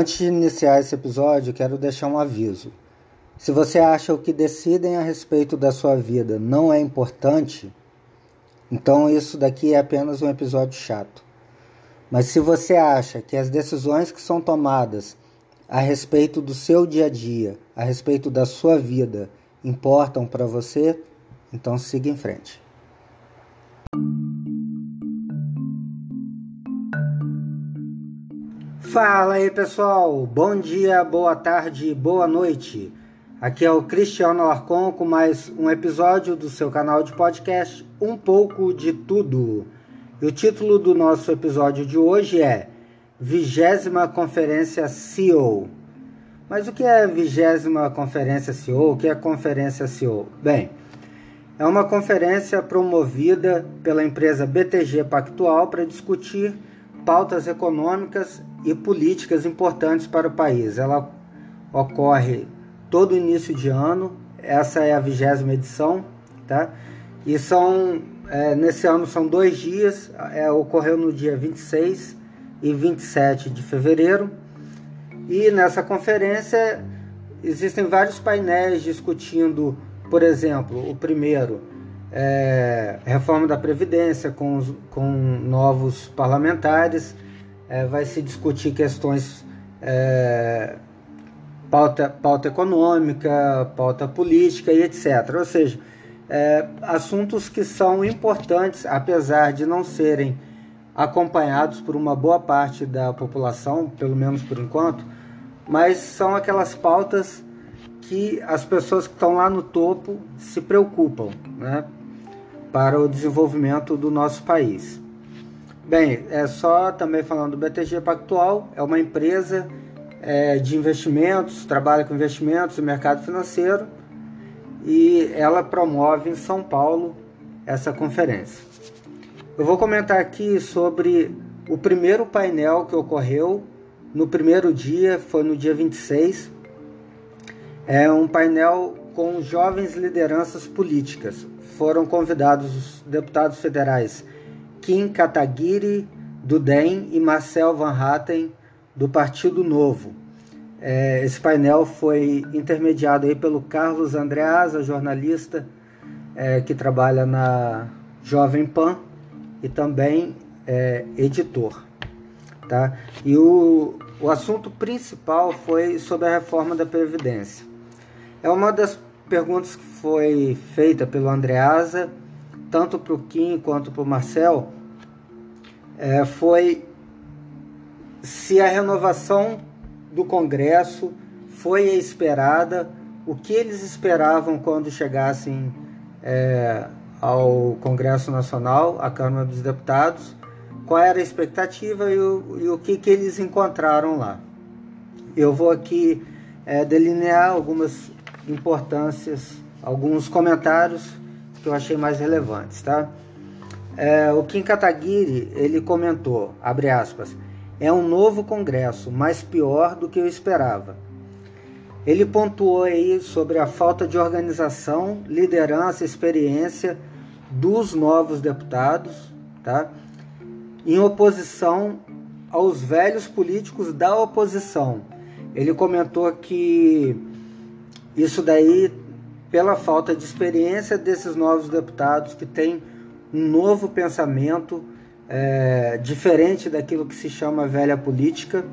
Antes de iniciar esse episódio, quero deixar um aviso. Se você acha o que decidem a respeito da sua vida não é importante, então isso daqui é apenas um episódio chato. Mas se você acha que as decisões que são tomadas a respeito do seu dia a dia, a respeito da sua vida, importam para você, então siga em frente. Fala aí pessoal, bom dia, boa tarde, boa noite. Aqui é o Cristiano Alarcon com mais um episódio do seu canal de podcast Um pouco de Tudo. E o título do nosso episódio de hoje é Vigésima Conferência CEO. Mas o que é Vigésima Conferência CEO? O que é Conferência CEO? Bem, é uma conferência promovida pela empresa BTG Pactual para discutir pautas econômicas e políticas importantes para o país. Ela ocorre todo início de ano, essa é a vigésima edição, tá? E são, é, nesse ano são dois dias, é, ocorreu no dia 26 e 27 de fevereiro. E nessa conferência existem vários painéis discutindo, por exemplo, o primeiro, é, reforma da Previdência com, com novos parlamentares, é, vai se discutir questões é, pauta, pauta econômica, pauta política e etc. Ou seja, é, assuntos que são importantes, apesar de não serem acompanhados por uma boa parte da população, pelo menos por enquanto, mas são aquelas pautas que as pessoas que estão lá no topo se preocupam né, para o desenvolvimento do nosso país. Bem, é só também falando do BTG Pactual, é uma empresa é, de investimentos, trabalha com investimentos e mercado financeiro e ela promove em São Paulo essa conferência. Eu vou comentar aqui sobre o primeiro painel que ocorreu no primeiro dia, foi no dia 26. É um painel com jovens lideranças políticas. Foram convidados os deputados federais Kim Kataguiri, do DEM, e Marcel Van Hatten, do Partido Novo. É, esse painel foi intermediado aí pelo Carlos Andreasa, jornalista é, que trabalha na Jovem Pan e também é, editor. Tá? E o, o assunto principal foi sobre a reforma da Previdência. É uma das perguntas que foi feita pelo Andreasa tanto para o Kim quanto para o Marcel, é, foi se a renovação do Congresso foi esperada, o que eles esperavam quando chegassem é, ao Congresso Nacional, à Câmara dos Deputados, qual era a expectativa e o, e o que, que eles encontraram lá. Eu vou aqui é, delinear algumas importâncias, alguns comentários que eu achei mais relevantes, tá? É, o Kim Kataguiri, ele comentou, abre aspas, é um novo congresso, mas pior do que eu esperava. Ele pontuou aí sobre a falta de organização, liderança, experiência dos novos deputados, tá? Em oposição aos velhos políticos da oposição. Ele comentou que isso daí pela falta de experiência desses novos deputados que têm um novo pensamento é, diferente daquilo que se chama velha política.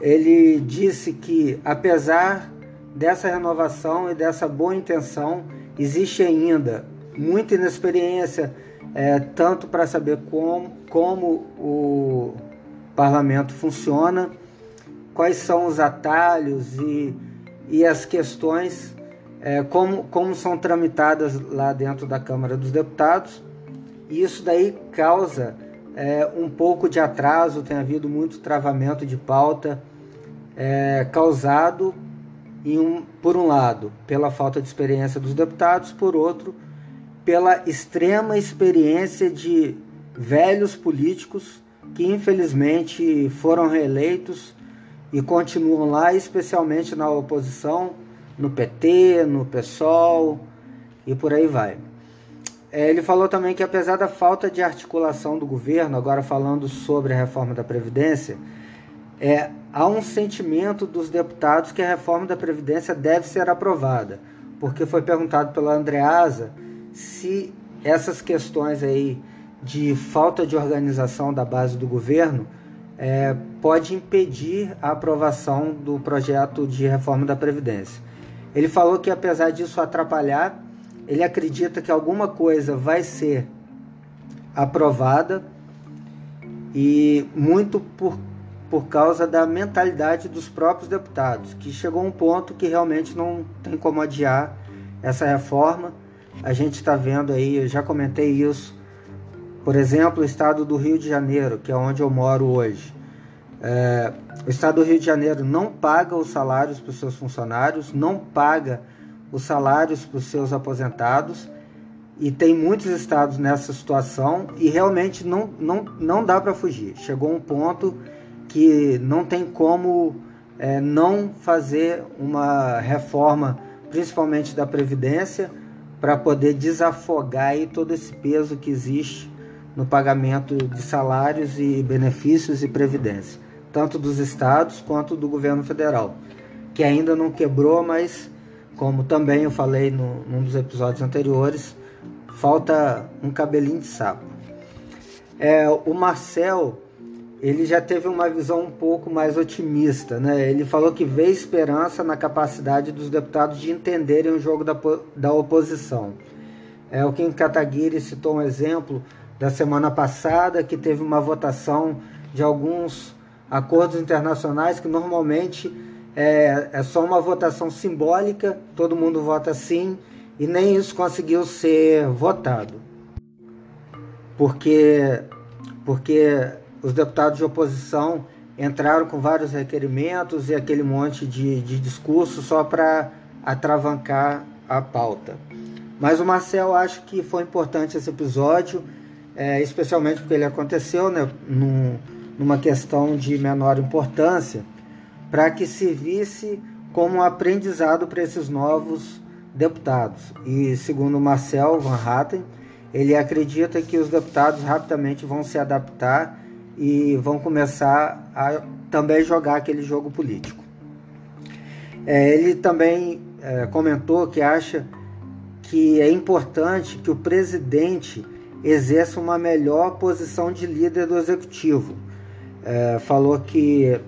Ele disse que, apesar dessa renovação e dessa boa intenção, existe ainda muita inexperiência, é, tanto para saber como, como o parlamento funciona, quais são os atalhos e, e as questões é, como, como são tramitadas lá dentro da Câmara dos Deputados. E isso daí causa é, um pouco de atraso, tem havido muito travamento de pauta, é, causado, um, por um lado, pela falta de experiência dos deputados, por outro, pela extrema experiência de velhos políticos que infelizmente foram reeleitos e continuam lá, especialmente na oposição no PT, no PSOL e por aí vai. É, ele falou também que apesar da falta de articulação do governo, agora falando sobre a reforma da Previdência, é, há um sentimento dos deputados que a reforma da Previdência deve ser aprovada, porque foi perguntado pela Andreasa se essas questões aí de falta de organização da base do governo é, pode impedir a aprovação do projeto de reforma da Previdência. Ele falou que, apesar disso atrapalhar, ele acredita que alguma coisa vai ser aprovada e muito por, por causa da mentalidade dos próprios deputados, que chegou a um ponto que realmente não tem como adiar essa reforma. A gente está vendo aí, eu já comentei isso, por exemplo, o estado do Rio de Janeiro, que é onde eu moro hoje. É, o estado do Rio de Janeiro não paga os salários para os seus funcionários, não paga os salários para os seus aposentados, e tem muitos estados nessa situação e realmente não, não, não dá para fugir. Chegou um ponto que não tem como é, não fazer uma reforma, principalmente da Previdência, para poder desafogar aí todo esse peso que existe no pagamento de salários e benefícios e previdência, tanto dos estados quanto do governo federal, que ainda não quebrou, mas como também eu falei no, num dos episódios anteriores, falta um cabelinho de sapo. É, o Marcel ele já teve uma visão um pouco mais otimista, né? Ele falou que vê esperança na capacidade dos deputados de entenderem o jogo da, da oposição. É, o Kim Kataguiri citou um exemplo da semana passada, que teve uma votação de alguns acordos internacionais que normalmente é, é só uma votação simbólica, todo mundo vota sim, e nem isso conseguiu ser votado. Porque, porque os deputados de oposição entraram com vários requerimentos e aquele monte de, de discurso só para atravancar a pauta. Mas o Marcel acho que foi importante esse episódio é, especialmente porque ele aconteceu né, num, numa questão de menor importância, para que servisse como aprendizado para esses novos deputados. E segundo Marcel Van Hatten, ele acredita que os deputados rapidamente vão se adaptar e vão começar a também jogar aquele jogo político. É, ele também é, comentou que acha que é importante que o presidente exerça uma melhor posição de líder do executivo. É, falou que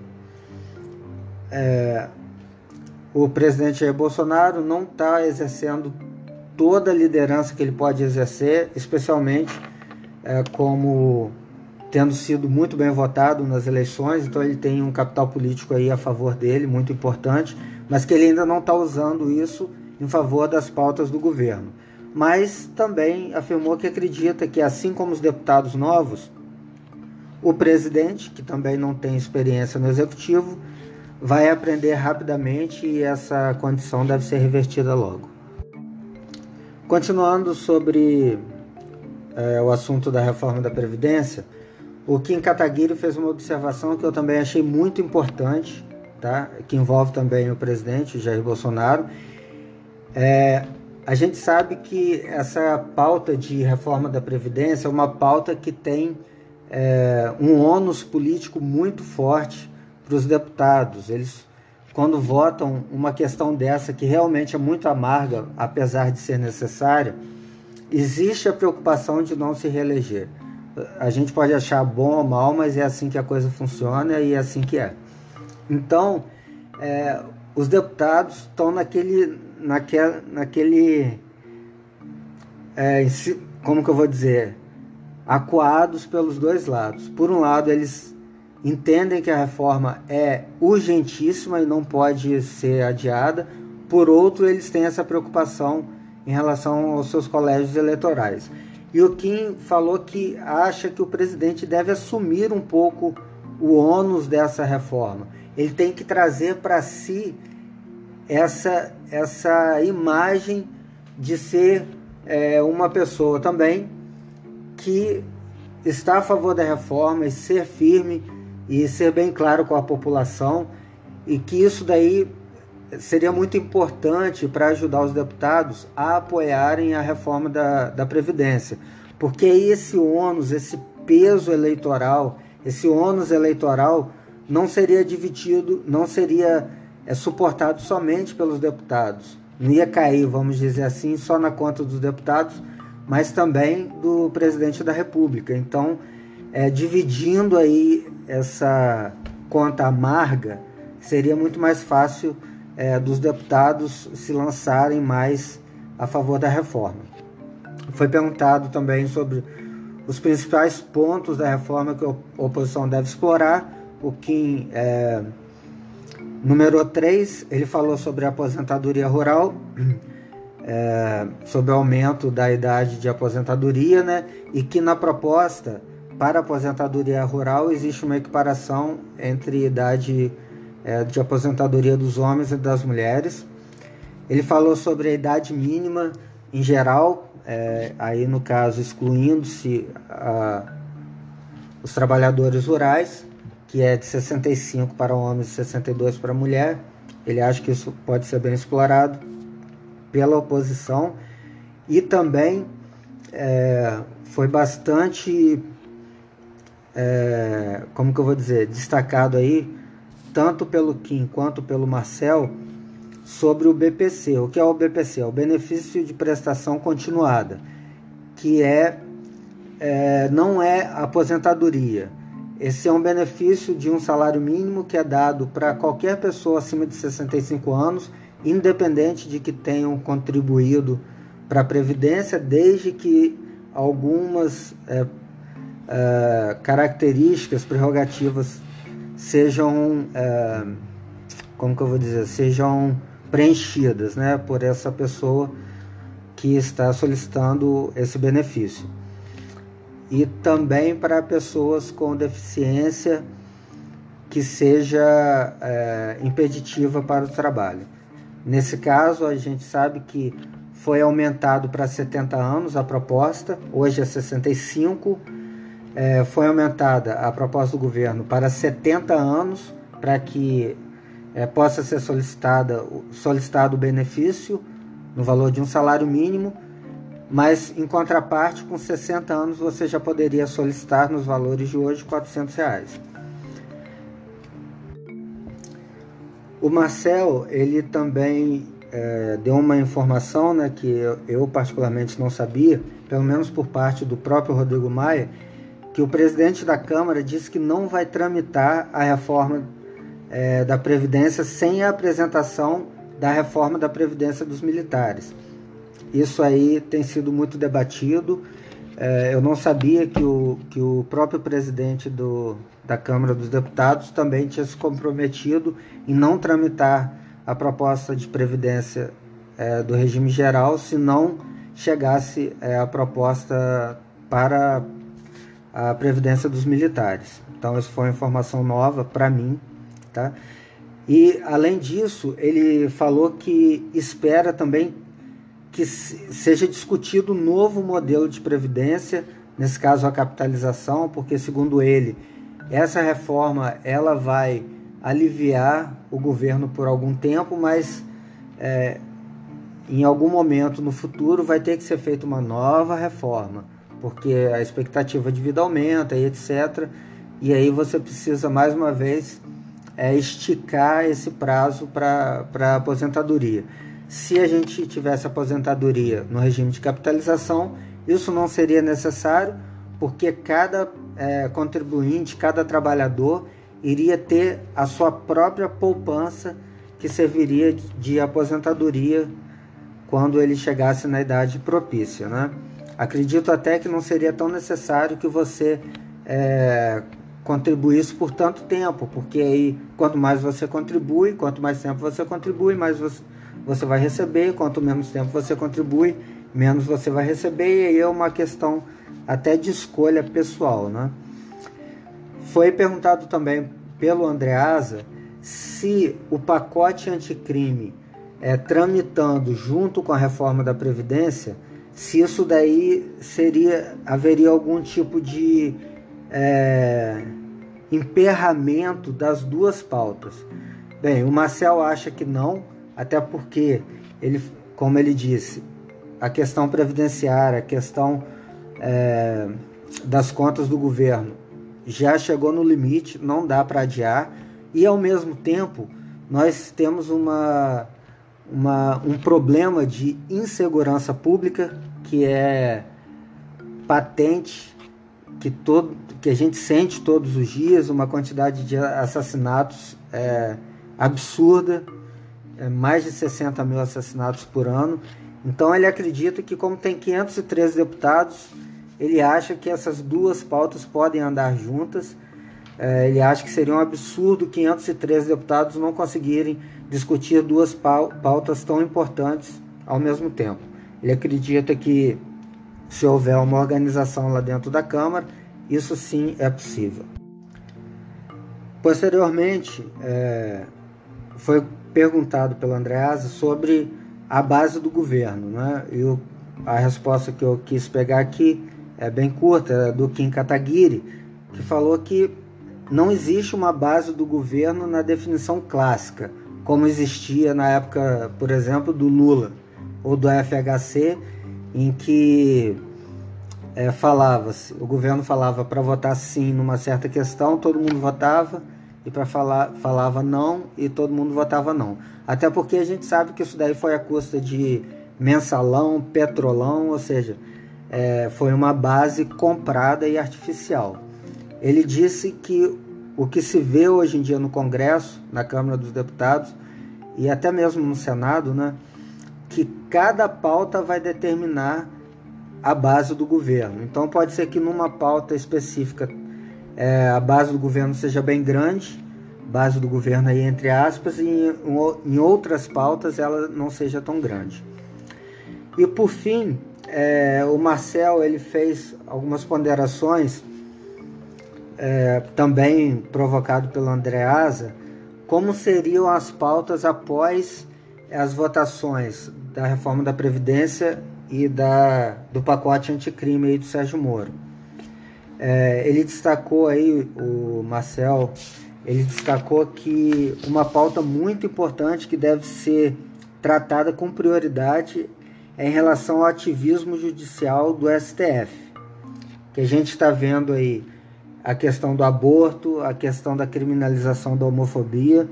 é, o presidente Jair Bolsonaro não está exercendo toda a liderança que ele pode exercer, especialmente é, como tendo sido muito bem votado nas eleições, então ele tem um capital político aí a favor dele, muito importante, mas que ele ainda não está usando isso em favor das pautas do governo. Mas também afirmou que acredita que, assim como os deputados novos, o presidente, que também não tem experiência no executivo, vai aprender rapidamente e essa condição deve ser revertida logo. Continuando sobre é, o assunto da reforma da Previdência, o Kim Kataguiri fez uma observação que eu também achei muito importante, tá? que envolve também o presidente Jair Bolsonaro. É, a gente sabe que essa pauta de reforma da Previdência é uma pauta que tem é, um ônus político muito forte para os deputados. Eles, quando votam uma questão dessa, que realmente é muito amarga, apesar de ser necessária, existe a preocupação de não se reeleger. A gente pode achar bom ou mal, mas é assim que a coisa funciona e é assim que é. Então, é, os deputados estão naquele naquele, naquele é, como que eu vou dizer, acuados pelos dois lados. Por um lado, eles entendem que a reforma é urgentíssima e não pode ser adiada. Por outro, eles têm essa preocupação em relação aos seus colégios eleitorais. E o Kim falou que acha que o presidente deve assumir um pouco o ônus dessa reforma. Ele tem que trazer para si essa, essa imagem de ser é, uma pessoa também que está a favor da reforma e ser firme e ser bem claro com a população e que isso daí seria muito importante para ajudar os deputados a apoiarem a reforma da, da Previdência. Porque esse ônus, esse peso eleitoral, esse ônus eleitoral não seria dividido, não seria é, suportado somente pelos deputados. Não ia cair, vamos dizer assim, só na conta dos deputados, mas também do presidente da República. Então, é, dividindo aí essa conta amarga, seria muito mais fácil é, dos deputados se lançarem mais a favor da reforma. Foi perguntado também sobre os principais pontos da reforma que a oposição deve explorar. O Kim é, numerou três, ele falou sobre a aposentadoria rural, é, sobre o aumento da idade de aposentadoria, né? E que na proposta para aposentadoria rural existe uma equiparação entre idade é, de aposentadoria dos homens e das mulheres. Ele falou sobre a idade mínima em geral, é, aí no caso excluindo-se os trabalhadores rurais, que é de 65 para homens e 62 para mulher. Ele acha que isso pode ser bem explorado pela oposição e também é, foi bastante, é, como que eu vou dizer, destacado aí tanto pelo Kim quanto pelo Marcel, sobre o BPC. O que é o BPC? É o benefício de prestação continuada, que é, é não é aposentadoria. Esse é um benefício de um salário mínimo que é dado para qualquer pessoa acima de 65 anos, independente de que tenham contribuído para a Previdência, desde que algumas é, é, características, prerrogativas sejam, é, como que eu vou dizer, sejam preenchidas, né, por essa pessoa que está solicitando esse benefício. E também para pessoas com deficiência que seja é, impeditiva para o trabalho. Nesse caso, a gente sabe que foi aumentado para 70 anos a proposta, hoje é 65 é, foi aumentada a proposta do governo para 70 anos, para que é, possa ser solicitada, solicitado o benefício no valor de um salário mínimo, mas em contraparte, com 60 anos você já poderia solicitar nos valores de hoje 400 reais. O Marcel, ele também é, deu uma informação né, que eu, eu particularmente não sabia, pelo menos por parte do próprio Rodrigo Maia, que o presidente da Câmara disse que não vai tramitar a reforma é, da Previdência sem a apresentação da reforma da Previdência dos militares. Isso aí tem sido muito debatido. É, eu não sabia que o, que o próprio presidente do, da Câmara dos Deputados também tinha se comprometido em não tramitar a proposta de Previdência é, do regime geral se não chegasse é, a proposta para a previdência dos militares. Então, isso foi uma informação nova para mim, tá? E, além disso, ele falou que espera também que seja discutido um novo modelo de previdência, nesse caso a capitalização, porque, segundo ele, essa reforma ela vai aliviar o governo por algum tempo, mas é, em algum momento no futuro vai ter que ser feita uma nova reforma porque a expectativa de vida aumenta e etc. E aí você precisa mais uma vez é, esticar esse prazo para a aposentadoria. Se a gente tivesse aposentadoria no regime de capitalização, isso não seria necessário, porque cada é, contribuinte, cada trabalhador iria ter a sua própria poupança que serviria de aposentadoria quando ele chegasse na idade propícia, né? Acredito até que não seria tão necessário que você é, contribuísse por tanto tempo, porque aí quanto mais você contribui, quanto mais tempo você contribui, mais você, você vai receber, quanto menos tempo você contribui, menos você vai receber, e aí é uma questão até de escolha pessoal. Né? Foi perguntado também pelo Andreasa se o pacote anticrime é, tramitando junto com a reforma da Previdência se isso daí seria haveria algum tipo de é, emperramento das duas pautas. Bem, o Marcel acha que não, até porque ele, como ele disse, a questão previdenciária, a questão é, das contas do governo já chegou no limite, não dá para adiar, e ao mesmo tempo nós temos uma, uma, um problema de insegurança pública que é patente, que, todo, que a gente sente todos os dias, uma quantidade de assassinatos é, absurda, é, mais de 60 mil assassinatos por ano. Então ele acredita que como tem 513 deputados, ele acha que essas duas pautas podem andar juntas. É, ele acha que seria um absurdo 513 deputados não conseguirem discutir duas pautas tão importantes ao mesmo tempo. Ele acredita que se houver uma organização lá dentro da Câmara, isso sim é possível. Posteriormente, é, foi perguntado pelo Andreasa sobre a base do governo. Né? E o, a resposta que eu quis pegar aqui é bem curta, é do Kim Kataguiri, que falou que não existe uma base do governo na definição clássica, como existia na época, por exemplo, do Lula ou do FHC, em que é, falava-se, o governo falava para votar sim numa certa questão, todo mundo votava, e para falar falava não e todo mundo votava não. Até porque a gente sabe que isso daí foi a custa de mensalão, petrolão, ou seja, é, foi uma base comprada e artificial. Ele disse que o que se vê hoje em dia no Congresso, na Câmara dos Deputados e até mesmo no Senado, né, que cada pauta vai determinar a base do governo. Então pode ser que numa pauta específica é, a base do governo seja bem grande, base do governo aí entre aspas, e em, outras pautas ela não seja tão grande. E por fim, é, o Marcel ele fez algumas ponderações, é, também provocado pelo Andreasa, como seriam as pautas após as votações da reforma da Previdência e da, do pacote anticrime aí do Sérgio Moro. É, ele destacou aí, o Marcel, ele destacou que uma pauta muito importante que deve ser tratada com prioridade é em relação ao ativismo judicial do STF. Que a gente está vendo aí a questão do aborto, a questão da criminalização da homofobia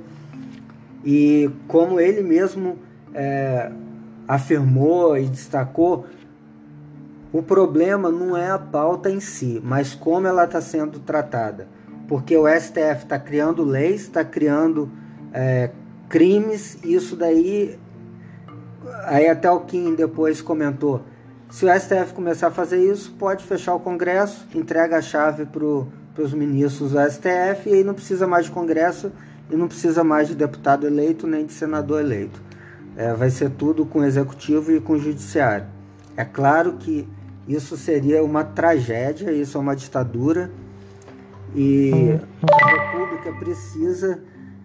e como ele mesmo é, afirmou e destacou, o problema não é a pauta em si, mas como ela está sendo tratada. Porque o STF está criando leis, está criando é, crimes, e isso daí Aí até o Kim depois comentou: se o STF começar a fazer isso, pode fechar o Congresso, entrega a chave para os ministros do STF e aí não precisa mais de Congresso e não precisa mais de deputado eleito nem de senador eleito. É, vai ser tudo com o executivo e com o judiciário. É claro que isso seria uma tragédia, isso é uma ditadura e a República precisa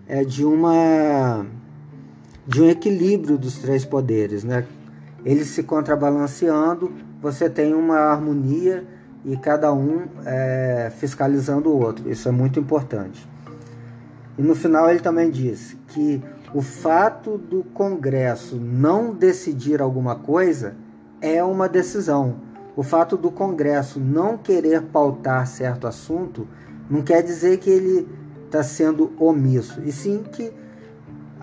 é, de uma de um equilíbrio dos três poderes, né? Eles se contrabalanceando, você tem uma harmonia e cada um é, fiscalizando o outro. Isso é muito importante. E no final ele também diz que o fato do Congresso não decidir alguma coisa é uma decisão. O fato do Congresso não querer pautar certo assunto não quer dizer que ele está sendo omisso, e sim que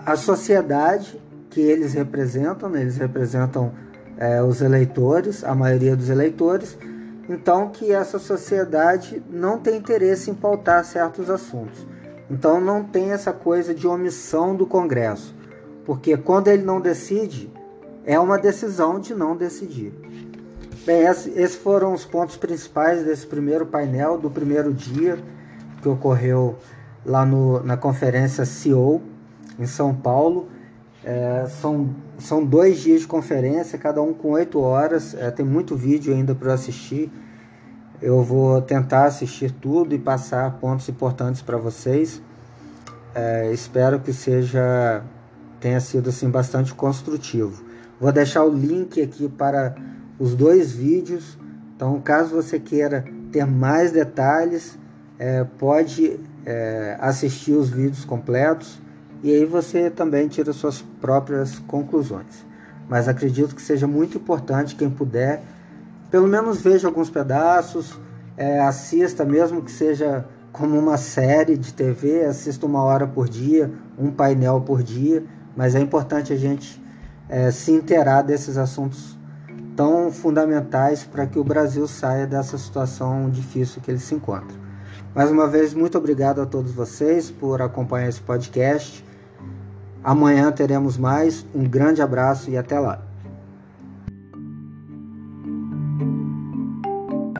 a sociedade que eles representam, né? eles representam é, os eleitores, a maioria dos eleitores, então que essa sociedade não tem interesse em pautar certos assuntos. Então não tem essa coisa de omissão do Congresso, porque quando ele não decide, é uma decisão de não decidir. Bem, esses foram os pontos principais desse primeiro painel, do primeiro dia que ocorreu lá no, na conferência CEO, em São Paulo. É, são, são dois dias de conferência, cada um com oito horas. É, tem muito vídeo ainda para assistir. Eu vou tentar assistir tudo e passar pontos importantes para vocês. É, espero que seja tenha sido assim bastante construtivo. Vou deixar o link aqui para os dois vídeos. Então, caso você queira ter mais detalhes, é, pode é, assistir os vídeos completos e aí você também tira suas próprias conclusões. Mas acredito que seja muito importante quem puder, pelo menos veja alguns pedaços, é, assista, mesmo que seja como uma série de TV, assista uma hora por dia, um painel por dia, mas é importante a gente é, se inteirar desses assuntos tão fundamentais para que o Brasil saia dessa situação difícil que ele se encontra. Mais uma vez, muito obrigado a todos vocês por acompanhar esse podcast. Amanhã teremos mais. Um grande abraço e até lá.